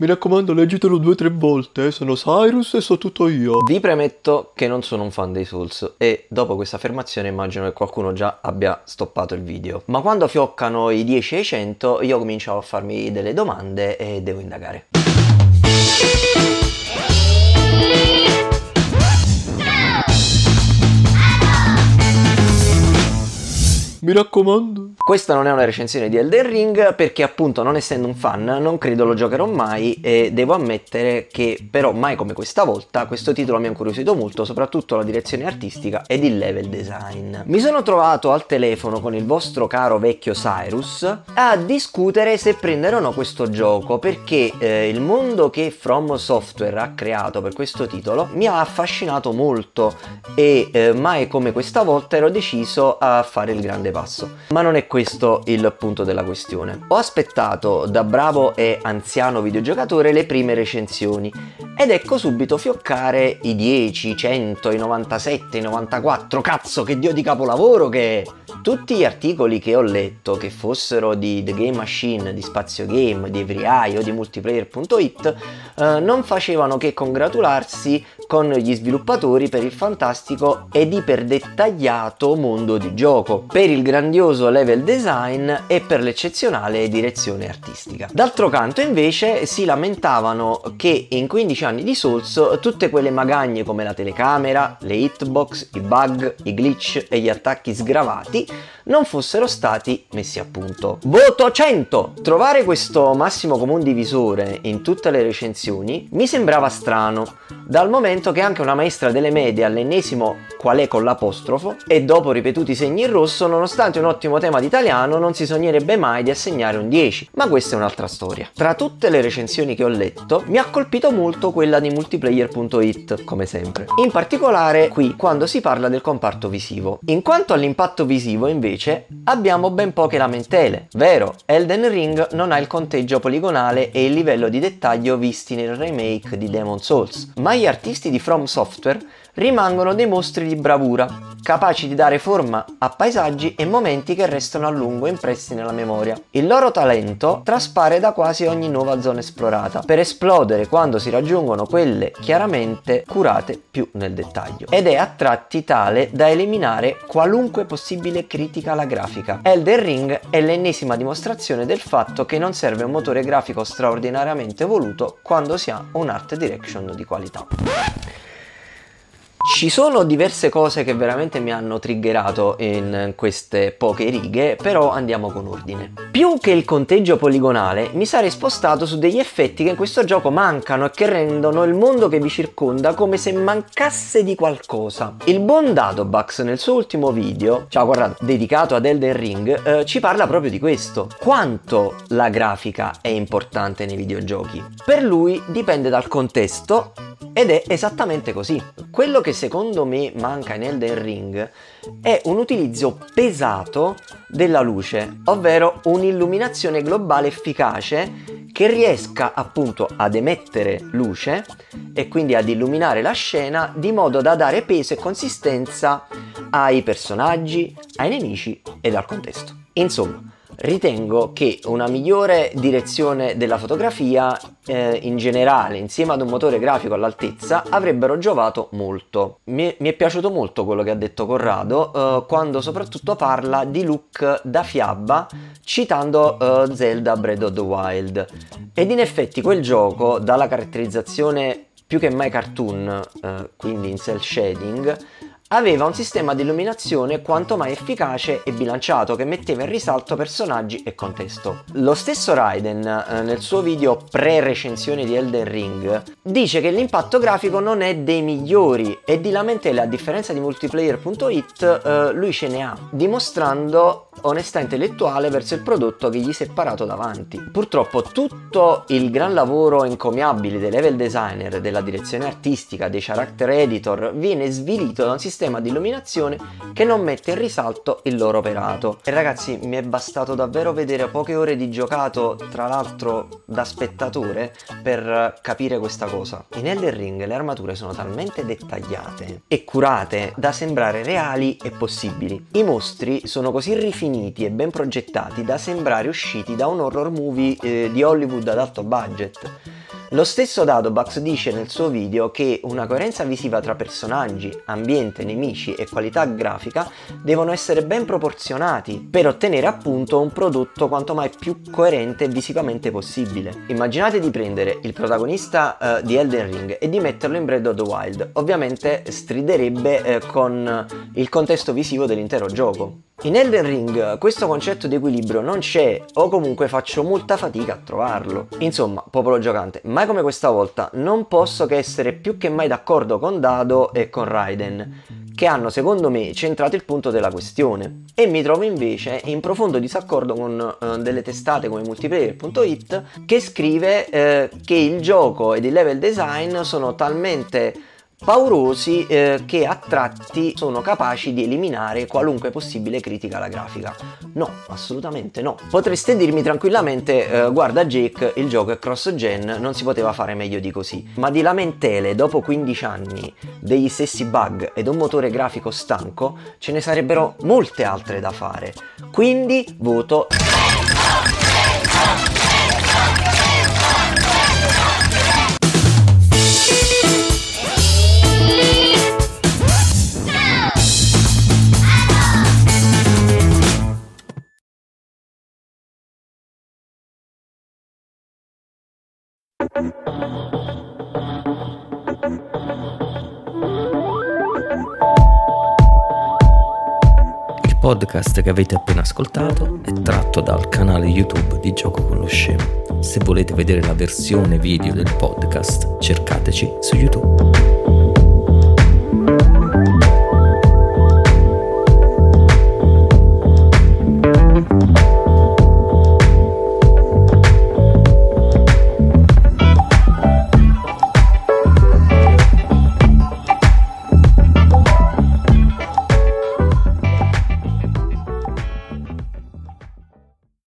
Mi raccomando, leggitelo due o tre volte, eh. sono Cyrus e so tutto io. Vi premetto che non sono un fan dei Souls e dopo questa affermazione immagino che qualcuno già abbia stoppato il video. Ma quando fioccano i 10 e i 100 io comincio a farmi delle domande e devo indagare. Mi raccomando. Questa non è una recensione di Elden Ring perché appunto non essendo un fan non credo lo giocherò mai e devo ammettere che però mai come questa volta questo titolo mi ha incuriosito molto soprattutto la direzione artistica ed il level design. Mi sono trovato al telefono con il vostro caro vecchio Cyrus a discutere se prendere o no questo gioco perché eh, il mondo che From Software ha creato per questo titolo mi ha affascinato molto e eh, mai come questa volta ero deciso a fare il grande passo. Ma non è questo il punto della questione. Ho aspettato da bravo e anziano videogiocatore le prime recensioni ed ecco subito fioccare i 10, i 100, i 97, i 94, cazzo che dio di capolavoro che è! Tutti gli articoli che ho letto, che fossero di The Game Machine, di Spazio Game, di EveryEye o di Multiplayer.it, eh, non facevano che congratularsi con gli sviluppatori per il fantastico ed iperdettagliato mondo di gioco, per il grandioso level design e per l'eccezionale direzione artistica. D'altro canto invece si lamentavano che in 15 anni di Souls tutte quelle magagne come la telecamera, le hitbox, i bug, i glitch e gli attacchi sgravati non fossero stati messi a punto. Voto 100! Trovare questo massimo comune divisore in tutte le recensioni mi sembrava strano, dal momento che anche una maestra delle medie all'ennesimo qual è con l'apostrofo e dopo ripetuti segni in rosso, nonostante un ottimo tema di italiano, non si sognerebbe mai di assegnare un 10. Ma questa è un'altra storia. Tra tutte le recensioni che ho letto, mi ha colpito molto quella di multiplayer.it, come sempre. In particolare qui quando si parla del comparto visivo. In quanto all'impatto visivo, invece, abbiamo ben poche lamentele. Vero, Elden Ring non ha il conteggio poligonale e il livello di dettaglio visti nel remake di Demon Souls, ma gli artisti di From Software rimangono dei mostri di bravura, capaci di dare forma a paesaggi e momenti che restano a lungo impressi nella memoria. Il loro talento traspare da quasi ogni nuova zona esplorata, per esplodere quando si raggiungono quelle chiaramente curate più nel dettaglio. Ed è a tratti tale da eliminare qualunque possibile critica alla grafica. Elden Ring è l'ennesima dimostrazione del fatto che non serve un motore grafico straordinariamente voluto quando si ha un art direction di qualità. Ci sono diverse cose che veramente mi hanno triggerato in queste poche righe, però andiamo con ordine. Più che il conteggio poligonale, mi sarei spostato su degli effetti che in questo gioco mancano e che rendono il mondo che vi circonda come se mancasse di qualcosa. Il buon Dadobax nel suo ultimo video, ciao guardate, dedicato ad Elden Ring, eh, ci parla proprio di questo. Quanto la grafica è importante nei videogiochi. Per lui dipende dal contesto ed è esattamente così. Quello che secondo me manca in Elden Ring è un utilizzo pesato della luce, ovvero un'illuminazione globale efficace che riesca appunto ad emettere luce e quindi ad illuminare la scena di modo da dare peso e consistenza ai personaggi, ai nemici ed al contesto. Insomma, ritengo che una migliore direzione della fotografia eh, in generale insieme ad un motore grafico all'altezza avrebbero giovato molto. Mi, mi, è piaciuto molto quello che ha detto Corrado eh, quando soprattutto parla di look da fiaba citando eh, Zelda Breath of the Wild ed in effetti quel gioco dalla caratterizzazione più che mai cartoon, eh, quindi in cell shading, aveva un sistema di illuminazione quanto mai efficace e bilanciato che metteva in risalto personaggi e contesto. Lo stesso Raiden eh, nel suo video pre-recensione di Elden Ring dice che l'impatto grafico non è dei migliori e di lamentele a differenza di multiplayer.it eh, lui ce ne ha, dimostrando onestà intellettuale verso il prodotto che gli si è parato davanti. Purtroppo tutto il gran lavoro encomiabile dei level designer, della direzione artistica, dei character editor viene svilito da un sistema di illuminazione che non mette in risalto il loro operato. E ragazzi mi è bastato davvero vedere poche ore di giocato, tra l'altro da spettatore, per capire questa cosa. In Elden Ring le armature sono talmente dettagliate e curate da sembrare reali e possibili. I mostri sono così rifiniti definiti e ben progettati da sembrare usciti da un horror movie eh, di Hollywood ad alto budget. Lo stesso Dadobax dice nel suo video che una coerenza visiva tra personaggi, ambiente, nemici e qualità grafica devono essere ben proporzionati per ottenere appunto un prodotto quanto mai più coerente visivamente possibile. Immaginate di prendere il protagonista uh, di Elden Ring e di metterlo in Breath of the Wild, ovviamente striderebbe eh, con il contesto visivo dell'intero gioco. In Elden Ring questo concetto di equilibrio non c'è o comunque faccio molta fatica a trovarlo. Insomma, popolo giocante, mai come questa volta non posso che essere più che mai d'accordo con Dado e con Raiden, che hanno secondo me centrato il punto della questione. E mi trovo invece in profondo disaccordo con uh, delle testate come multiplayer.it che scrive uh, che il gioco ed il level design sono talmente paurosi eh, che a tratti sono capaci di eliminare qualunque possibile critica alla grafica. No, assolutamente no. Potreste dirmi tranquillamente, eh, guarda Jake, il gioco è cross-gen, non si poteva fare meglio di così. Ma di lamentele dopo 15 anni, degli stessi bug ed un motore grafico stanco, ce ne sarebbero molte altre da fare. Quindi voto... podcast che avete appena ascoltato è tratto dal canale YouTube di Gioco con lo Scemo. Se volete vedere la versione video del podcast, cercateci su YouTube.